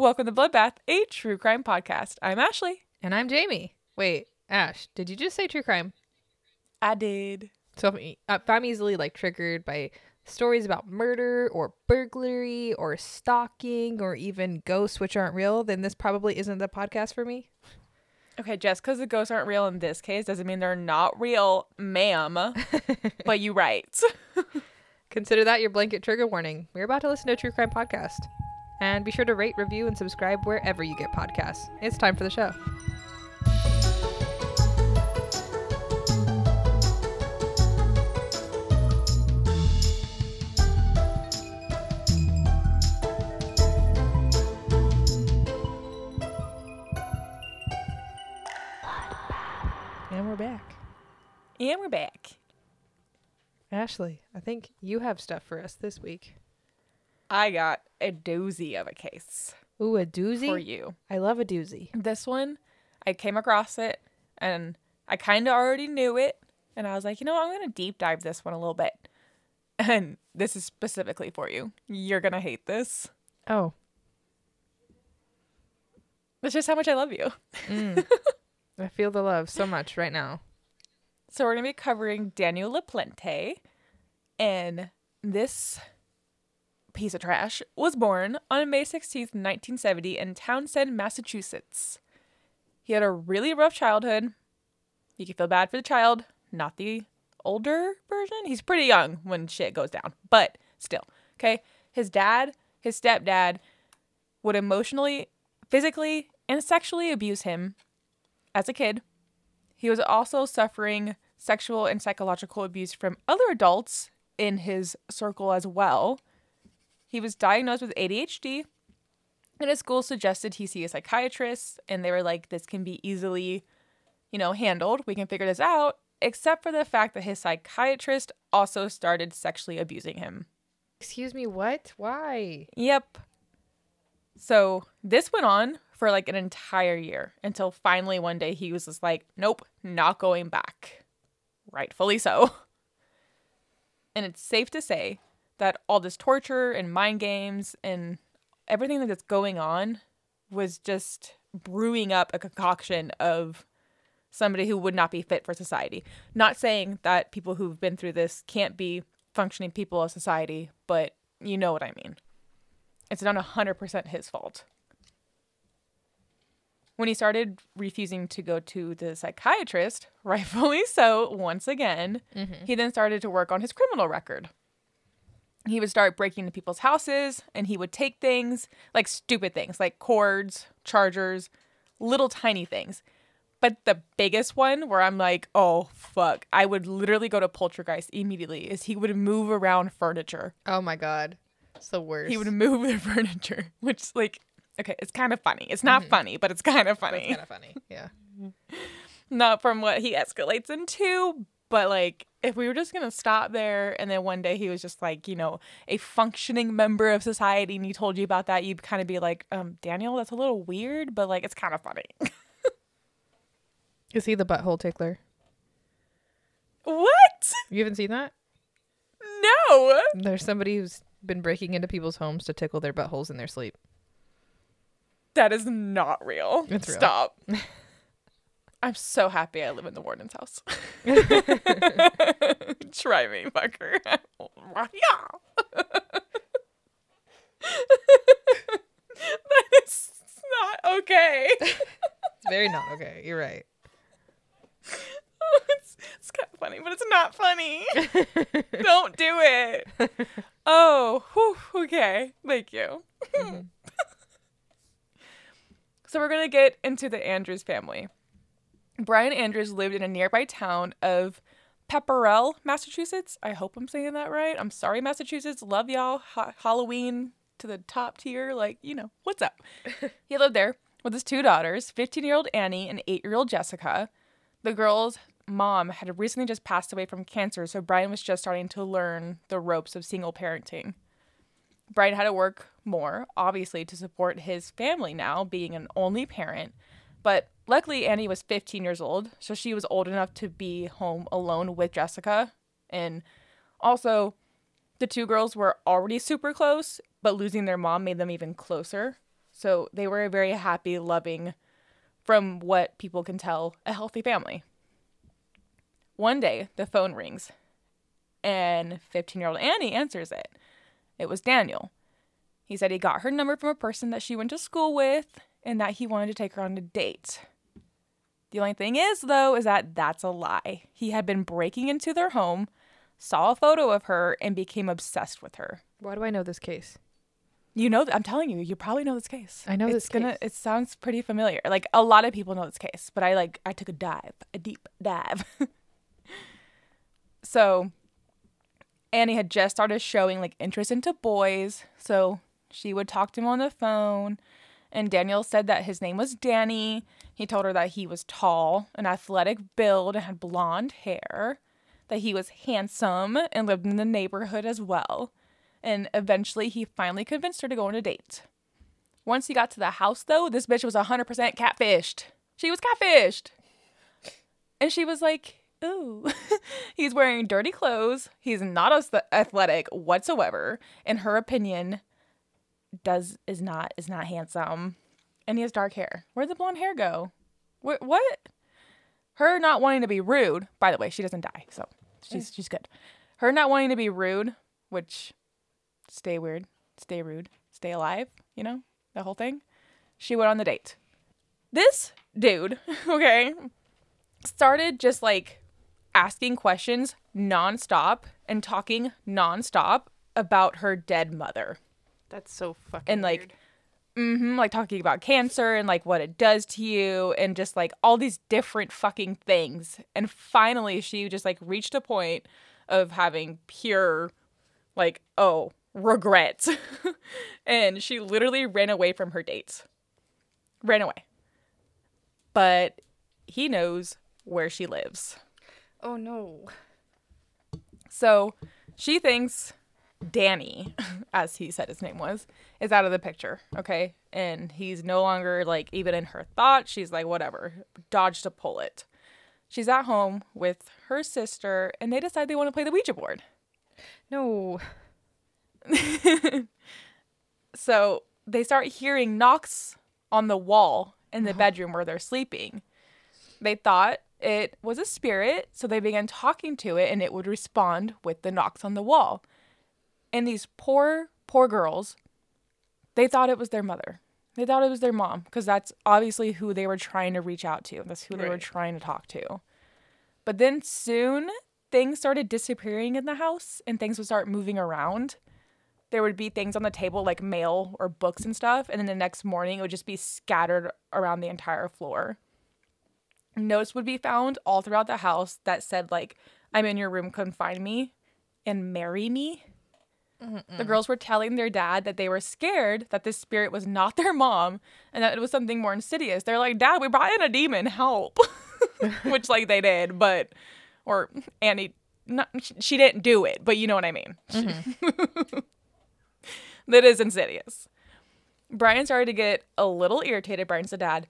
Welcome to Bloodbath, a true crime podcast. I'm Ashley. And I'm Jamie. Wait, Ash, did you just say true crime? I did. So if, I'm- uh, if I'm easily like triggered by stories about murder or burglary or stalking or even ghosts which aren't real, then this probably isn't the podcast for me. Okay, just because the ghosts aren't real in this case doesn't mean they're not real, ma'am. but you right. Consider that your blanket trigger warning. We're about to listen to a true crime podcast. And be sure to rate, review, and subscribe wherever you get podcasts. It's time for the show. And we're back. And we're back. Ashley, I think you have stuff for us this week. I got a doozy of a case Ooh, a doozy? for you. I love a doozy. This one, I came across it and I kind of already knew it. And I was like, you know what? I'm going to deep dive this one a little bit. And this is specifically for you. You're going to hate this. Oh. That's just how much I love you. Mm. I feel the love so much right now. So we're gonna be covering Daniel LaPlante, and this piece of trash was born on May 16th, 1970 in Townsend, Massachusetts. He had a really rough childhood. You can feel bad for the child, not the older version. He's pretty young when shit goes down, but still. Okay? His dad, his stepdad would emotionally, physically, and sexually abuse him as a kid. He was also suffering sexual and psychological abuse from other adults in his circle as well. He was diagnosed with ADHD, and his school suggested he see a psychiatrist, and they were like, this can be easily, you know, handled. We can figure this out, except for the fact that his psychiatrist also started sexually abusing him. Excuse me, what? Why? Yep. So this went on for like an entire year until finally one day he was just like, nope, not going back. Rightfully so. And it's safe to say that all this torture and mind games and everything that's going on was just brewing up a concoction of somebody who would not be fit for society. Not saying that people who've been through this can't be functioning people of society, but you know what I mean. It's not 100% his fault. When he started refusing to go to the psychiatrist, rightfully so, once again, mm-hmm. he then started to work on his criminal record. He would start breaking into people's houses and he would take things like stupid things like cords, chargers, little tiny things. But the biggest one where I'm like, oh fuck, I would literally go to poltergeist immediately is he would move around furniture. Oh my god. It's the worst. He would move the furniture, which like okay, it's kind of funny. It's not mm-hmm. funny, but it's kind of funny. kind of funny. Yeah. not from what he escalates into, but like if we were just gonna stop there and then one day he was just like, you know, a functioning member of society and he told you about that, you'd kind of be like, um, Daniel, that's a little weird, but like it's kind of funny. Is he the butthole tickler? what? You haven't seen that? No. There's somebody who's been breaking into people's homes to tickle their buttholes in their sleep. That is not real. It's real. Stop. I'm so happy I live in the warden's house. Try me, fucker. yeah. that is not okay. It's very not okay. You're right. it's, it's kind of funny, but it's not funny. Don't do it. Oh, whew, okay. Thank you. Mm-hmm. so we're going to get into the Andrews family. Brian Andrews lived in a nearby town of Pepperell, Massachusetts. I hope I'm saying that right. I'm sorry, Massachusetts. Love y'all. Ha- Halloween to the top tier. Like, you know, what's up? he lived there with his two daughters, 15 year old Annie and 8 year old Jessica. The girls' mom had recently just passed away from cancer, so Brian was just starting to learn the ropes of single parenting. Brian had to work more, obviously, to support his family now, being an only parent. But luckily, Annie was 15 years old, so she was old enough to be home alone with Jessica. And also, the two girls were already super close, but losing their mom made them even closer. So they were a very happy, loving, from what people can tell, a healthy family. One day, the phone rings, and 15 year old Annie answers it. It was Daniel. He said he got her number from a person that she went to school with and that he wanted to take her on a date. The only thing is, though, is that that's a lie. He had been breaking into their home, saw a photo of her, and became obsessed with her. Why do I know this case? You know, I'm telling you, you probably know this case. I know it's this gonna. case. It sounds pretty familiar. Like a lot of people know this case, but I like I took a dive, a deep dive. so, Annie had just started showing like interest into boys, so she would talk to him on the phone. And Daniel said that his name was Danny. He told her that he was tall, an athletic build, and had blonde hair. That he was handsome and lived in the neighborhood as well and eventually he finally convinced her to go on a date. Once he got to the house, though, this bitch was 100% catfished. She was catfished. And she was like, ooh, he's wearing dirty clothes. He's not athletic whatsoever. In her opinion, does is not is not handsome. And he has dark hair. Where'd the blonde hair go? What what? Her not wanting to be rude, by the way, she doesn't die, so she's she's good. Her not wanting to be rude, which stay weird, stay rude, stay alive, you know, the whole thing. She went on the date. This dude, okay, started just like asking questions nonstop and talking nonstop about her dead mother. That's so fucking And, like, weird. Hmm like talking about cancer and like what it does to you and just like all these different fucking things. And finally, she just like reached a point of having pure, like, oh, regret. and she literally ran away from her dates. Ran away. But he knows where she lives. oh no. So she thinks Danny, as he said his name was, is out of the picture. Okay. And he's no longer like even in her thoughts. She's like, whatever, dodged a bullet. She's at home with her sister and they decide they want to play the Ouija board. No. So they start hearing knocks on the wall in the uh-huh. bedroom where they're sleeping. They thought it was a spirit, so they began talking to it and it would respond with the knocks on the wall. And these poor, poor girls, they thought it was their mother. They thought it was their mom because that's obviously who they were trying to reach out to. That's who they were trying to talk to. But then soon things started disappearing in the house and things would start moving around there would be things on the table like mail or books and stuff and then the next morning it would just be scattered around the entire floor notes would be found all throughout the house that said like i'm in your room come find me and marry me the girls were telling their dad that they were scared that this spirit was not their mom and that it was something more insidious they're like dad we brought in a demon help which like they did but or annie not, she didn't do it but you know what i mean mm-hmm. that is insidious. Brian started to get a little irritated, Brian's the dad.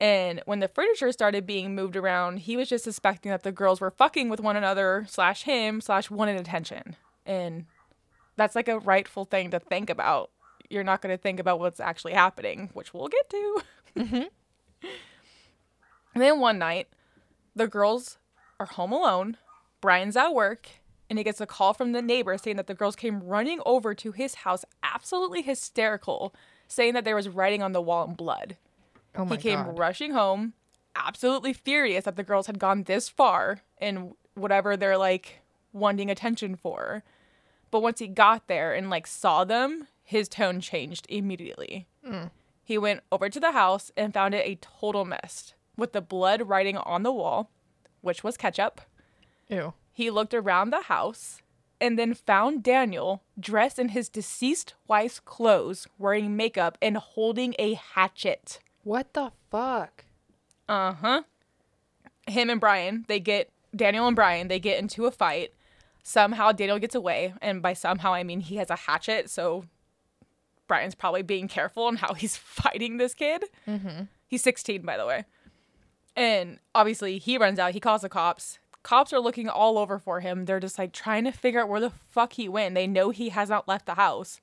And when the furniture started being moved around, he was just suspecting that the girls were fucking with one another, slash him, slash wanted attention. And that's like a rightful thing to think about. You're not going to think about what's actually happening, which we'll get to. Mm-hmm. and then one night, the girls are home alone. Brian's at work, and he gets a call from the neighbor saying that the girls came running over to his house, absolutely hysterical, saying that there was writing on the wall in blood. Oh my he came god. rushing home, absolutely furious that the girls had gone this far in whatever they're like wanting attention for. But once he got there and like saw them, his tone changed immediately. He went over to the house and found it a total mess with the blood writing on the wall, which was ketchup. Ew. He looked around the house and then found Daniel dressed in his deceased wife's clothes, wearing makeup and holding a hatchet. What the fuck? Uh huh. Him and Brian, they get Daniel and Brian, they get into a fight. Somehow Daniel gets away, and by somehow I mean he has a hatchet, so Brian's probably being careful on how he's fighting this kid. Mm-hmm. He's 16, by the way. And obviously, he runs out. He calls the cops. Cops are looking all over for him. They're just like trying to figure out where the fuck he went. They know he has not left the house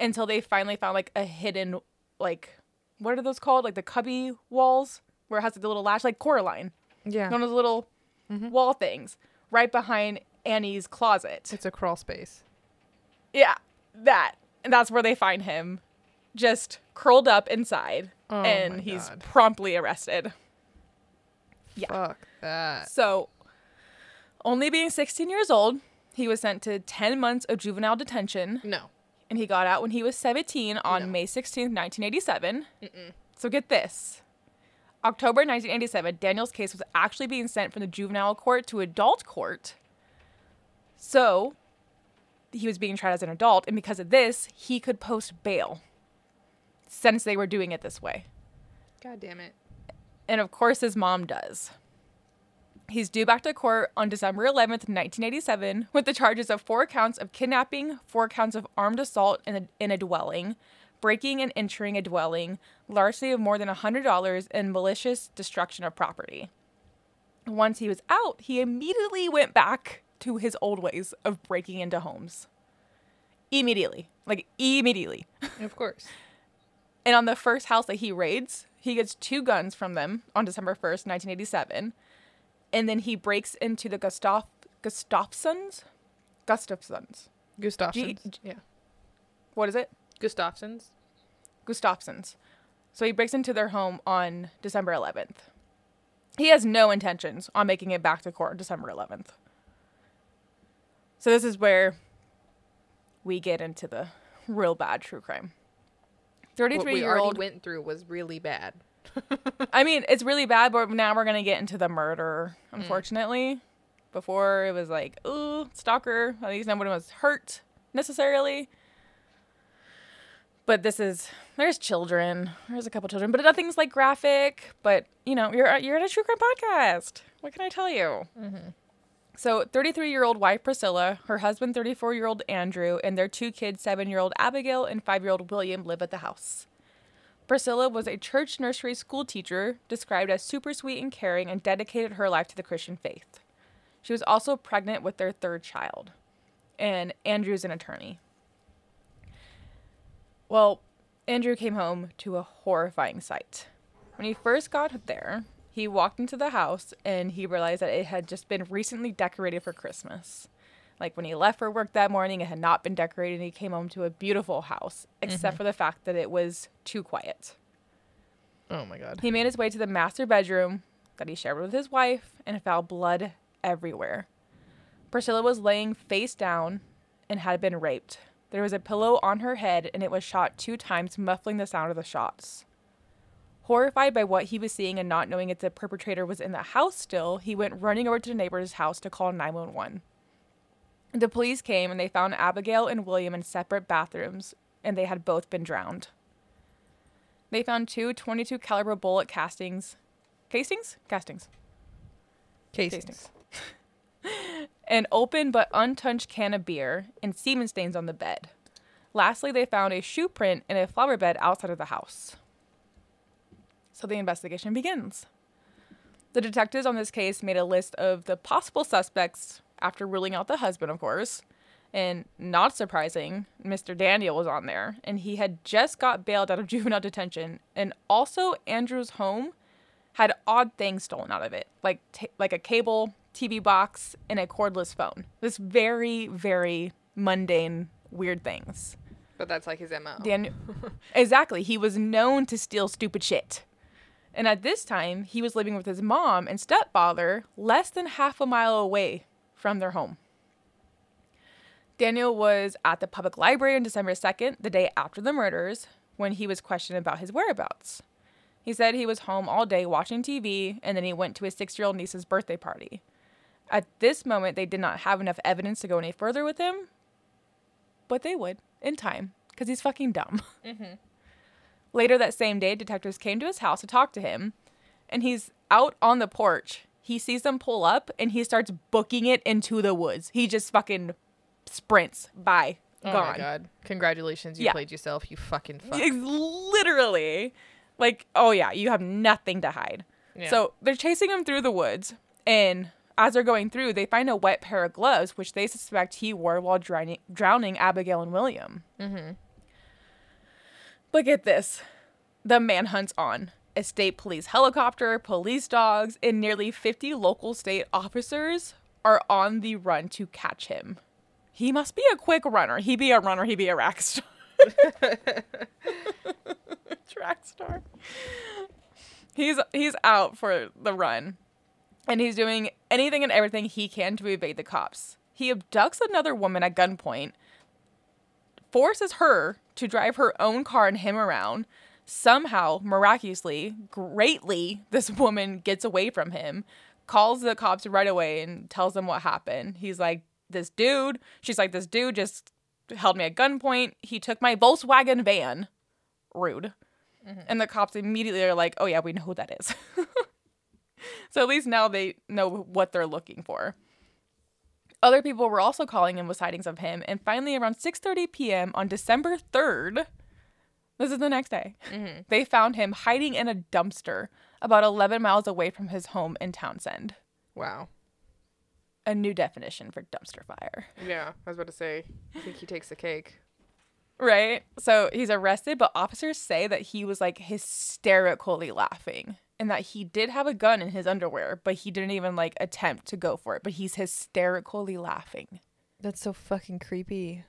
until they finally found like a hidden, like, what are those called? Like the cubby walls where it has like, the little latch, like Coraline. Yeah. One of those little wall things right behind Annie's closet. It's a crawl space. Yeah, that. And that's where they find him, just curled up inside, Oh and he's God. promptly arrested. Yeah. Fuck that. So, only being 16 years old, he was sent to 10 months of juvenile detention, No. and he got out when he was 17 on No. May 16th, 1987. So, get this. October 1987, Daniel's case was actually being sent from the juvenile court to adult court. So, he was being tried as an adult, and because of this, he could post bail since they were doing it this way. God damn it. And of course, his mom does. He's due back to court on December 11th, 1987, with the charges of four counts of kidnapping, four counts of armed assault in a, in a dwelling, breaking and entering a dwelling, larceny of more than $100, and malicious destruction of property. Once he was out, he immediately went back to his old ways of breaking into homes. Immediately. Like, immediately. Of course. And on the first house that he raids, he gets two guns from them on December 1st, 1987. And then he breaks into the Gustafsons? Gustafsons. Gustafsons. G- yeah. What is it? Gustafsons. Gustafsons. So he breaks into their home on December 11th. He has no intentions on making it back to court on December 11th. So this is where we get into the real bad true crime. What 33 we year already old went through was really bad. I mean, it's really bad, but now we're gonna get into the murder, mm. unfortunately. Before it was like, ooh, stalker. At least nobody was hurt necessarily. But this is there's children. There's a couple children, but nothing's like graphic. But you know, you're you're at a true crime podcast. What can I tell you? Mm-hmm. So, 33 year old wife Priscilla, her husband 34 year old Andrew, and their two kids, seven year old Abigail and five year old William, live at the house. Priscilla was a church nursery school teacher, described as super sweet and caring, and dedicated her life to the Christian faith. She was also pregnant with their third child. And Andrew's an attorney. Well, Andrew came home to a horrifying sight. When he first got there, he walked into the house and he realized that it had just been recently decorated for Christmas. Like when he left for work that morning, it had not been decorated. And he came home to a beautiful house, except mm-hmm. for the fact that it was too quiet. Oh my god. He made his way to the master bedroom that he shared with his wife and found blood everywhere. Priscilla was laying face down and had been raped. There was a pillow on her head and it was shot two times, muffling the sound of the shots. Horrified by what he was seeing and not knowing if the perpetrator was in the house still, he went running over to the neighbor's house to call 911. The police came and they found Abigail and William in separate bathrooms and they had both been drowned. They found two 22 caliber bullet castings, castings, castings, Casings. an open but untouched can of beer, and semen stains on the bed. Lastly, they found a shoe print in a flower bed outside of the house. So the investigation begins. The detectives on this case made a list of the possible suspects after ruling out the husband, of course. And not surprising, Mr. Daniel was on there, and he had just got bailed out of juvenile detention. And also, Andrew's home had odd things stolen out of it, like ta- like a cable, TV box, and a cordless phone. This very, very mundane, weird things. But that's like his MO. Dan- exactly. He was known to steal stupid shit. And at this time, he was living with his mom and stepfather less than half a mile away from their home. Daniel was at the public library on December 2nd, the day after the murders, when he was questioned about his whereabouts. He said he was home all day watching TV and then he went to his six year old niece's birthday party. At this moment, they did not have enough evidence to go any further with him, but they would in time because he's fucking dumb. Mm-hmm. Later that same day, detectives came to his house to talk to him, and he's out on the porch. He sees them pull up and he starts booking it into the woods. He just fucking sprints by, oh gone. my god. Congratulations, you Yeah. played yourself, you fucking fuck. Literally. Like, oh yeah, you have nothing to hide. Yeah. So they're chasing him through the woods, and as they're going through, they find a wet pair of gloves, which they suspect he wore while drowning, drowning Abigail and William. Mm-hmm. But get this The manhunt's on. A state police helicopter, police dogs, and nearly 50 local state officers are on the run to catch him. He must be a quick runner. He be a runner, he be a rack star. Track star. He's he's out for the run. And he's doing anything and everything he can to evade the cops. He abducts another woman at gunpoint, forces her to drive her own car and him around. Somehow, miraculously, greatly, this woman gets away from him, calls the cops right away and tells them what happened. He's like, This dude, she's like, This dude just held me at gunpoint. He took my Volkswagen van. Rude. Mm-hmm. And the cops immediately are like, Oh, yeah, we know who that is. so at least now they know what they're looking for. Other people were also calling in with sightings of him, and finally, around 6:30 p.m. on December 3rd, this is the next day, mm-hmm. they found him hiding in a dumpster about 11 miles away from his home in Townsend. Wow. A new definition for dumpster fire, Yeah, I was about to say. I think he takes the cake. right? So he's arrested, but officers say that he was like hysterically laughing. And that he did have a gun in his underwear, but he didn't even like attempt to go for it. But he's hysterically laughing. That's so fucking creepy.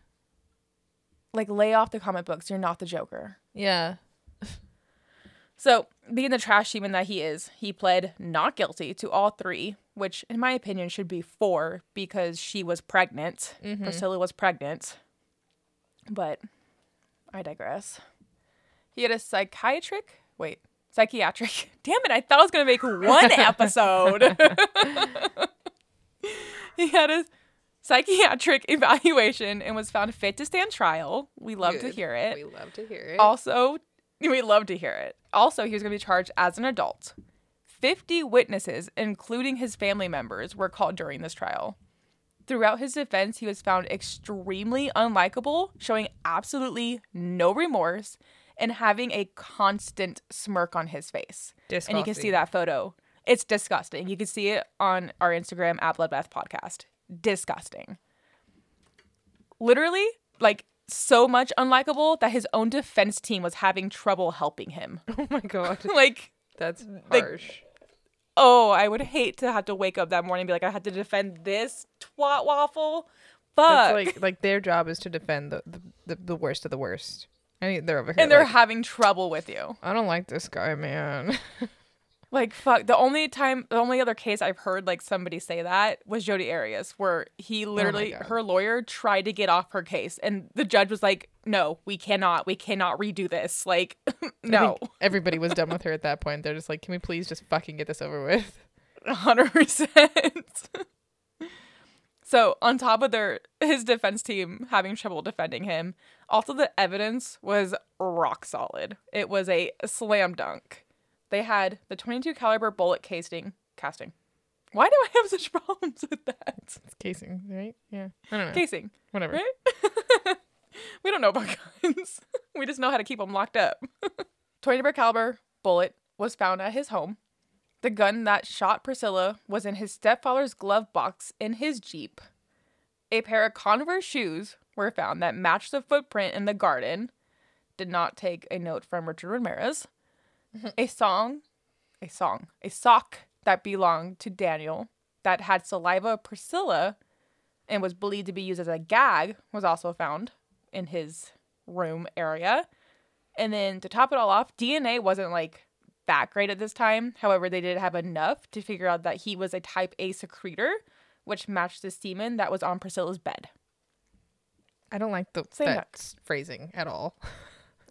Like, lay off the comic books. You're not the Joker. Yeah. So, being the trash human that he is, he pled not guilty to all three, which, in my opinion, should be four because she was pregnant. Mm-hmm. Priscilla was pregnant. But I digress. He had a psychiatric, wait, psychiatric. Damn it, I thought I was going to make one episode. he had a psychiatric evaluation and was found fit to stand trial. We love to hear it. We love to hear it. Also, we love to hear it. Also, he was going to be charged as an adult. 50 witnesses, including his family members, were called during this trial. Throughout his defense, he was found extremely unlikable, showing absolutely no remorse, and having a constant smirk on his face. And you can see that photo. It's disgusting. You can see it on our Instagram at Bloodbath Podcast. Disgusting. Literally, like so much unlikable that his own defense team was having trouble helping him. Oh my god. like, That's Like- harsh. oh, I would hate to have to wake up that morning and be like, I had to defend this twat waffle. That's like like their job is to defend the, the, the worst of the worst. I mean, they're over here. and they're like, having trouble with you. I don't like this guy, man. Like fuck. The only time, the only other case I've heard like somebody say that was Jodi Arias, where he oh literally, God. her lawyer tried to get off her case, and the judge was like, "No, we cannot. We cannot redo this. Like, no, everybody was done with her at that point. They're just like, can we please just fucking get this over with? hundred percent." So on top of their his defense team having trouble defending him, also the evidence was rock solid. It was a slam dunk. They had the 22 caliber bullet casing casting. Why do I have such problems with that? It's casing, right? Yeah. I don't know. Casing, Whatever. right? we don't know about guns. we just know how to keep them locked up. 22 caliber bullet was found at his home. The gun that shot Priscilla was in his stepfather's glove box in his Jeep. A pair of Converse shoes were found that matched the footprint in the garden. Did not take a note from Richard Ramirez. Mm-hmm. a song, a song, a sock that belonged to Daniel that had saliva of Priscilla and was believed to be used as a gag was also found in his room area. And then to top it all off, DNA wasn't like that great at this time. However, they did have enough to figure out that he was a type A secretor, which matched the semen that was on Priscilla's bed. I don't like the Same that ducks. phrasing at all.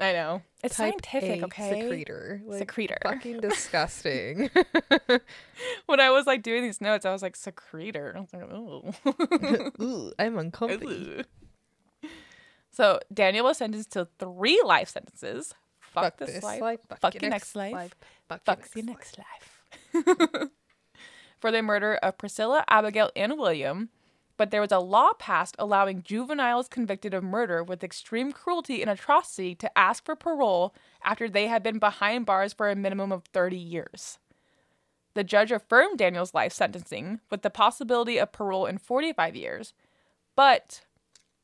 I know. It's Type scientific, A okay? Secretor. Like, Secretor. Fucking disgusting. When I was like doing these notes, I was like, secretor. I was like, oh. Ooh, I'm uncomfortable. so Daniel was sentenced to three life sentences. Fuck, Fuck this, life. life. Fuck, your next life. Fuck, Fuck your next life. For the murder of Priscilla, Abigail, and William. But there was a law passed allowing juveniles convicted of murder with extreme cruelty and atrocity to ask for parole after they had been behind bars for a minimum of 30 years. The judge affirmed Daniel's life sentencing with the possibility of parole in 45 years. But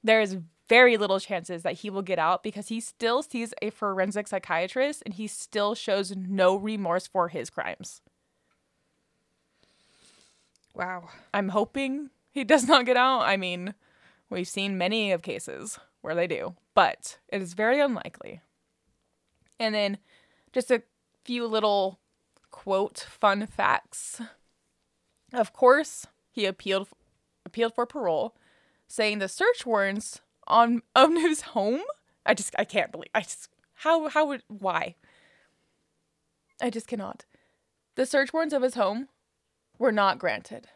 there is very little chances that he will get out because he still sees a forensic psychiatrist and he still shows no remorse for his crimes. Wow. I'm hoping he does not get out. I mean, we've seen many of cases where they do, but it is very unlikely. And then just a few little quote fun facts. Of course, he appealed appealed for parole, saying the search warrants on Onu's home. I just I can't believe I just how how would why? I just cannot. The search warrants of his home were not granted.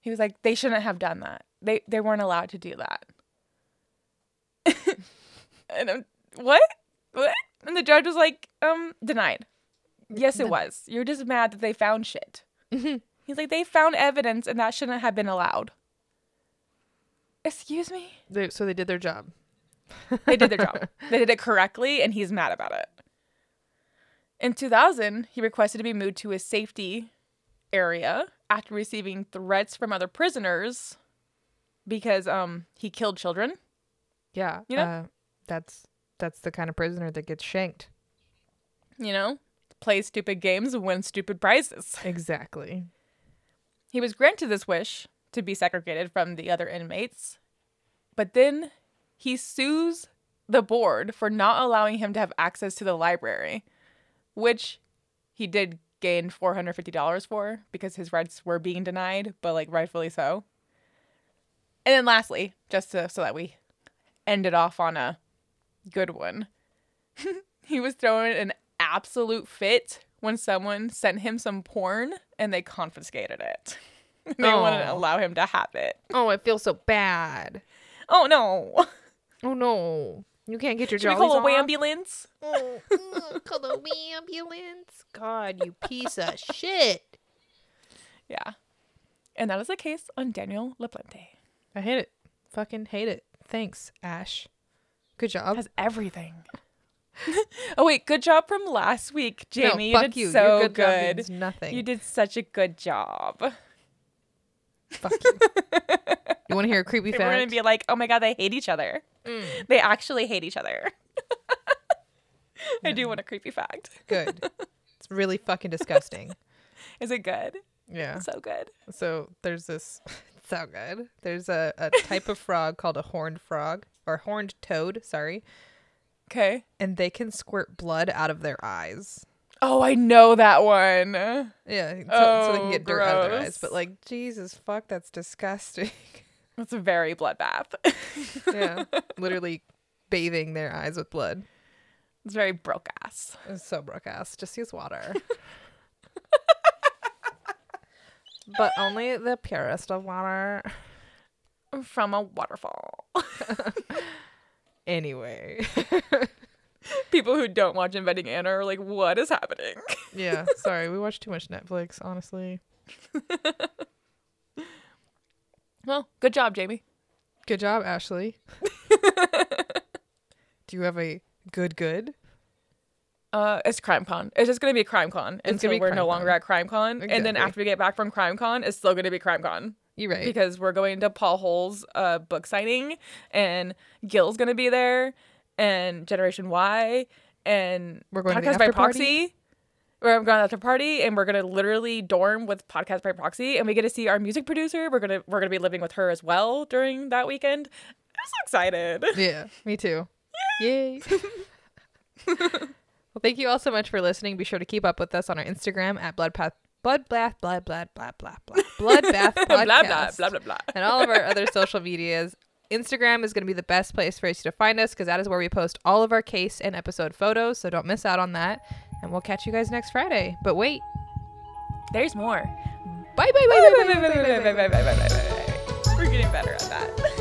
He was like, they shouldn't have done that. They they weren't allowed to do that. and I'm what? What? And the judge was like, um, denied. Yes, it was. You're just mad that they found shit. He's like, they found evidence and that shouldn't have been allowed. Excuse me? They, so they did their job. They did their job. They did it correctly and he's mad about it. In 2000, he requested to be moved to a safety area after receiving threats from other prisoners because um he killed children. Yeah. You know? uh, that's that's the kind of prisoner that gets shanked. You know, play stupid games and win stupid prizes. Exactly. He was granted this wish to be segregated from the other inmates, but then he sues the board for not allowing him to have access to the library, which he did gain $450 for because his rights were being denied, but like rightfully so. And then lastly, just to, so that we end it off on a good one, he was throwing an absolute fit when someone sent him some porn and they confiscated it. they wouldn't oh. allow him to have it. Oh, I feel so bad. Oh no. Oh no. You can't get your Should we jollies call a off? ambulance? Oh, mm, call the ambulance. God, you piece of shit. Yeah. And that is the case on Daniel LaPlante. I hate it. Fucking hate it. Thanks, Ash. Good job. Has everything. oh wait, good job from last week, Jamie. no, you fuck did you. so Your good, job good. means nothing. You did such a good job. Fuck you. you want to hear a creepy fact? We're gonna be like, oh my god, they hate each other. Mm. They actually hate each other. I do want a creepy fact. Good. It's really fucking disgusting. Is it good? Yeah. So good. So there's this. so good. There's a, a type of frog called a horned frog or horned toad. Sorry, Okay. and they can squirt blood out of their eyes. Oh, I know that one. Yeah, so, so they can Oh, get dirt out of their eyes. gross. But like, Jesus fuck, that's disgusting. It's a very bloodbath. yeah, literally bathing their eyes with blood. it's very broke ass. It's so broke ass. Just use water. but only the purest of water. From a waterfall. Anyway. People who don't watch Inventing Anna are like, what is happening? yeah, sorry. We watch too much Netflix, honestly. Well, good job, Jamie. Good job, Ashley. Do you have a good good? Uh, it's CrimeCon. It's just gonna be CrimeCon It's until gonna be we're no longer at crime CrimeCon, and then Exactly. after we get back from CrimeCon, it's still gonna be CrimeCon You're right. because we're going to Paul Holes' uh book signing, and Gil's gonna be there, and Generation Why, and We're going to the Podcast by after party? Proxy. We're going to after party, and we're gonna literally dorm with Podcast by Proxy, and we get to see our music producer. We're gonna we're gonna be living with her as well during that weekend. I'm so excited. yeah, me too. Yay. well, thank you all so much for listening. Be sure to keep up with us on our Instagram at Bloodpath Bloodbath Blood Blood Blood Blood Blood Bloodbath blah blah blah blah blah. and all of our other social medias. Instagram is going to be the best place for you to find us because that is where we post all of our case and episode photos. So don't miss out on that. And we'll catch you guys next Friday. But wait, there's more. Bye bye bye bye bye bye bye bye bye bye bye bye. We're getting better at that.